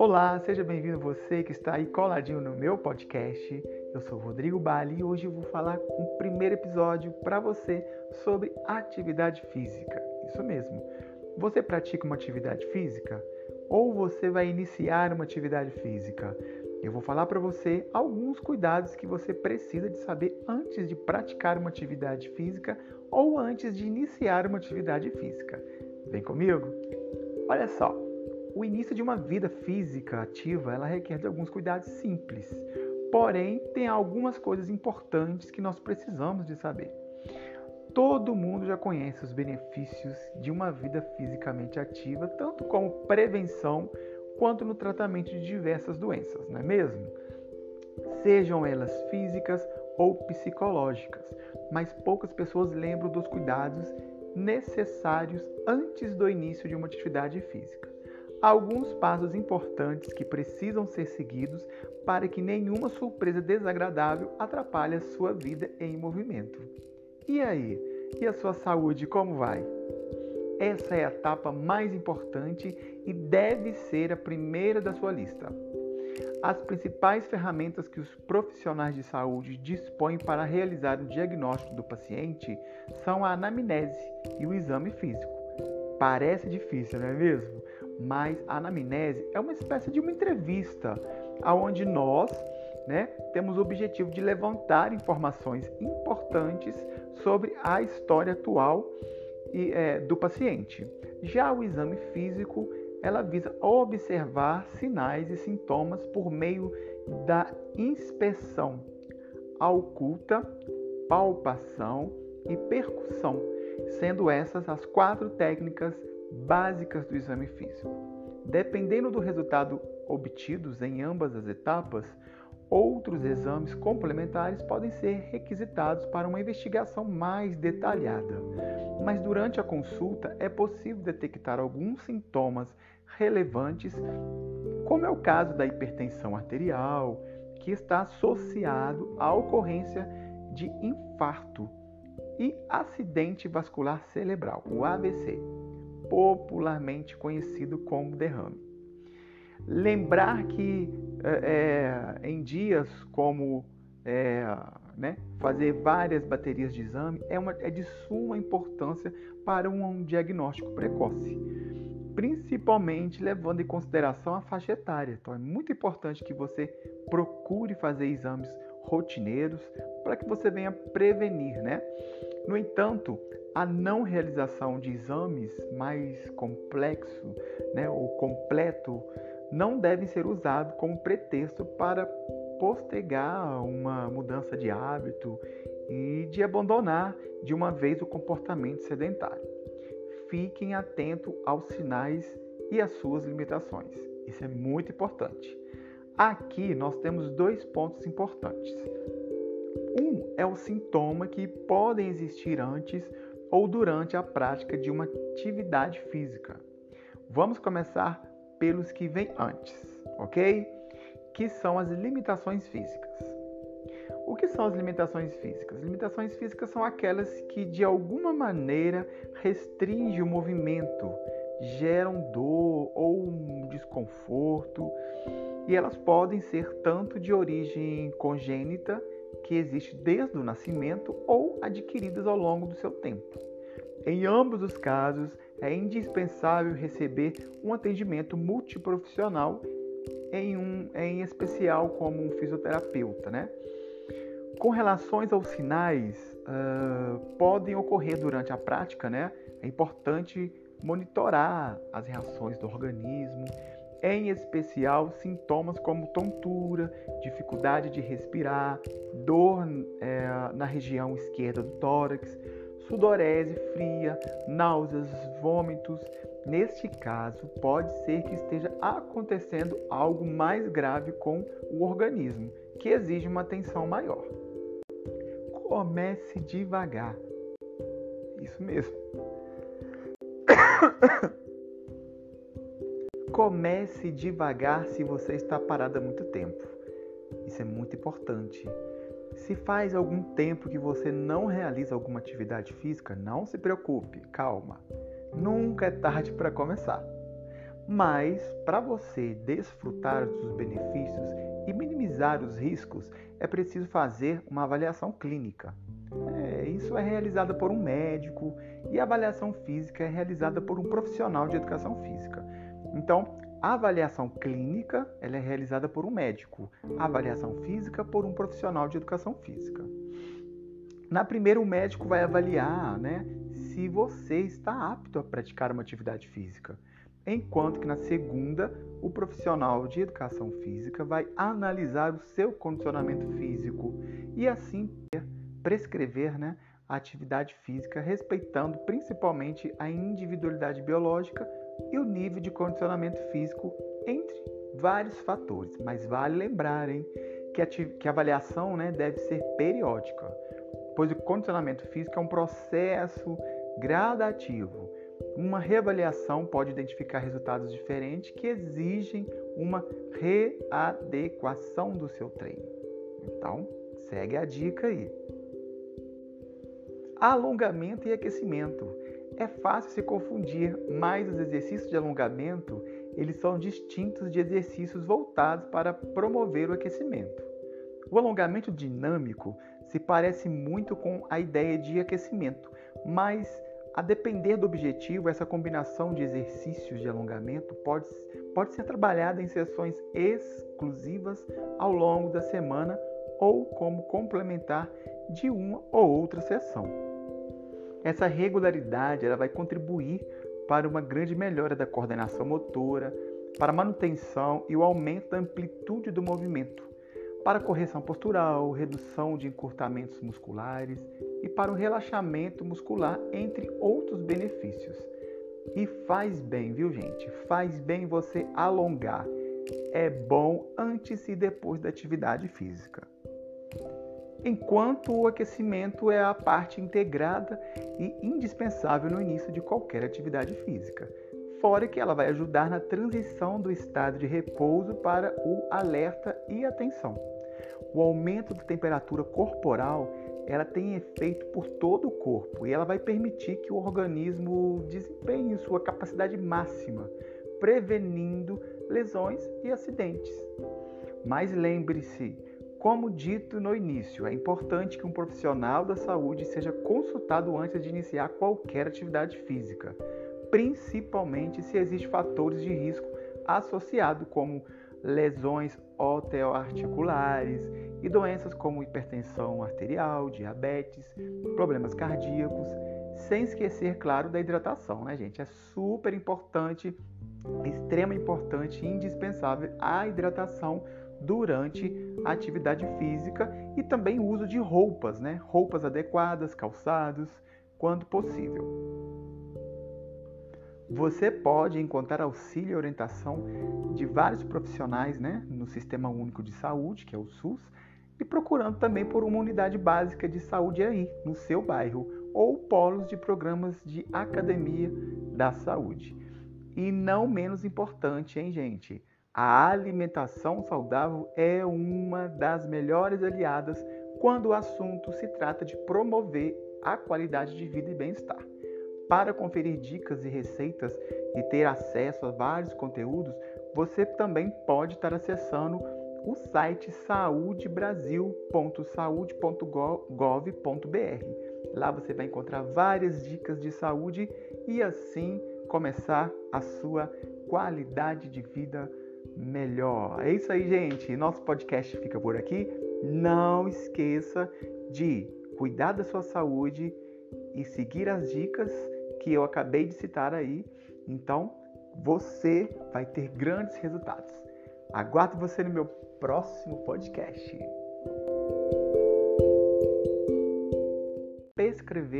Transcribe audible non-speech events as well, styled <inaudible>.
Olá, seja bem-vindo você que está aí coladinho no meu podcast. Eu sou Rodrigo Bali e hoje eu vou falar um primeiro episódio para você sobre atividade física. Isso mesmo. Você pratica uma atividade física ou você vai iniciar uma atividade física? Eu vou falar para você alguns cuidados que você precisa de saber antes de praticar uma atividade física ou antes de iniciar uma atividade física. Vem comigo? Olha só, o início de uma vida física ativa, ela requer de alguns cuidados simples. Porém, tem algumas coisas importantes que nós precisamos de saber. Todo mundo já conhece os benefícios de uma vida fisicamente ativa, tanto como prevenção quanto no tratamento de diversas doenças, não é mesmo? Sejam elas físicas ou psicológicas, mas poucas pessoas lembram dos cuidados necessários antes do início de uma atividade física alguns passos importantes que precisam ser seguidos para que nenhuma surpresa desagradável atrapalhe a sua vida em movimento. E aí? E a sua saúde como vai? Essa é a etapa mais importante e deve ser a primeira da sua lista. As principais ferramentas que os profissionais de saúde dispõem para realizar o diagnóstico do paciente são a anamnese e o exame físico. Parece difícil, não é mesmo? Mas a anamnese é uma espécie de uma entrevista aonde nós né, temos o objetivo de levantar informações importantes sobre a história atual e, é, do paciente. Já o exame físico, ela visa observar sinais e sintomas por meio da inspeção oculta, palpação e percussão, sendo essas as quatro técnicas básicas do exame físico. Dependendo do resultado obtidos em ambas as etapas, outros exames complementares podem ser requisitados para uma investigação mais detalhada. Mas durante a consulta é possível detectar alguns sintomas relevantes, como é o caso da hipertensão arterial, que está associado à ocorrência de infarto e acidente vascular cerebral, o AVC popularmente conhecido como derrame. Lembrar que é, em dias como é, né, fazer várias baterias de exame é, uma, é de suma importância para um diagnóstico precoce, principalmente levando em consideração a faixa etária. Então é muito importante que você procure fazer exames rotineiros para que você venha prevenir, né? No entanto, a não realização de exames mais complexo né, ou completo não deve ser usado como pretexto para postergar uma mudança de hábito e de abandonar de uma vez o comportamento sedentário. Fiquem atentos aos sinais e às suas limitações. Isso é muito importante. Aqui nós temos dois pontos importantes. Um é o sintoma que podem existir antes ou durante a prática de uma atividade física. Vamos começar pelos que vêm antes, ok? Que são as limitações físicas. O que são as limitações físicas? As limitações físicas são aquelas que de alguma maneira restringem o movimento, geram dor ou um desconforto, e elas podem ser tanto de origem congênita que existe desde o nascimento ou adquiridas ao longo do seu tempo. Em ambos os casos, é indispensável receber um atendimento multiprofissional, em, um, em especial como um fisioterapeuta. Né? Com relações aos sinais, uh, podem ocorrer durante a prática, né? é importante monitorar as reações do organismo, em especial sintomas como tontura, dificuldade de respirar, dor é, na região esquerda do tórax, sudorese fria, náuseas, vômitos. Neste caso, pode ser que esteja acontecendo algo mais grave com o organismo, que exige uma atenção maior. Comece devagar. Isso mesmo. <coughs> Comece devagar se você está parado há muito tempo. Isso é muito importante. Se faz algum tempo que você não realiza alguma atividade física, não se preocupe, calma. Nunca é tarde para começar. Mas para você desfrutar dos benefícios e minimizar os riscos, é preciso fazer uma avaliação clínica. É, isso é realizada por um médico e a avaliação física é realizada por um profissional de educação física. Então, a avaliação clínica ela é realizada por um médico, a avaliação física por um profissional de educação física. Na primeira, o médico vai avaliar né, se você está apto a praticar uma atividade física, enquanto que na segunda, o profissional de educação física vai analisar o seu condicionamento físico e assim prescrever né, a atividade física, respeitando principalmente a individualidade biológica e o nível de condicionamento físico, entre vários fatores. Mas vale lembrar hein, que, a, que a avaliação né, deve ser periódica, pois o condicionamento físico é um processo gradativo. Uma reavaliação pode identificar resultados diferentes que exigem uma readequação do seu treino. Então, segue a dica aí. Alongamento e aquecimento. É fácil se confundir, mas os exercícios de alongamento, eles são distintos de exercícios voltados para promover o aquecimento. O alongamento dinâmico se parece muito com a ideia de aquecimento, mas a depender do objetivo, essa combinação de exercícios de alongamento pode, pode ser trabalhada em sessões exclusivas ao longo da semana ou como complementar de uma ou outra sessão. Essa regularidade ela vai contribuir para uma grande melhora da coordenação motora, para a manutenção e o aumento da amplitude do movimento, para correção postural, redução de encurtamentos musculares e para o relaxamento muscular, entre outros benefícios. E faz bem, viu, gente? Faz bem você alongar. É bom antes e depois da atividade física enquanto o aquecimento é a parte integrada e indispensável no início de qualquer atividade física. Fora que ela vai ajudar na transição do estado de repouso para o alerta e atenção. O aumento da temperatura corporal ela tem efeito por todo o corpo e ela vai permitir que o organismo desempenhe sua capacidade máxima, prevenindo lesões e acidentes. Mas lembre-se, como dito no início, é importante que um profissional da saúde seja consultado antes de iniciar qualquer atividade física, principalmente se existem fatores de risco associados como lesões osteoarticulares e doenças como hipertensão arterial, diabetes, problemas cardíacos, sem esquecer, claro, da hidratação, né, gente? É super importante, extrema importante e indispensável a hidratação durante a atividade física e também o uso de roupas, né? roupas adequadas, calçados, quando possível. Você pode encontrar auxílio e orientação de vários profissionais né, no Sistema Único de Saúde, que é o SUS, e procurando também por uma unidade básica de saúde aí, no seu bairro, ou polos de programas de academia da saúde. E não menos importante, hein, gente? A alimentação saudável é uma das melhores aliadas quando o assunto se trata de promover a qualidade de vida e bem-estar. Para conferir dicas e receitas e ter acesso a vários conteúdos, você também pode estar acessando o site saudebrasil.saude.gov.br. Lá você vai encontrar várias dicas de saúde e assim começar a sua qualidade de vida melhor. É isso aí, gente. Nosso podcast fica por aqui. Não esqueça de cuidar da sua saúde e seguir as dicas que eu acabei de citar aí. Então, você vai ter grandes resultados. Aguardo você no meu próximo podcast. Escrever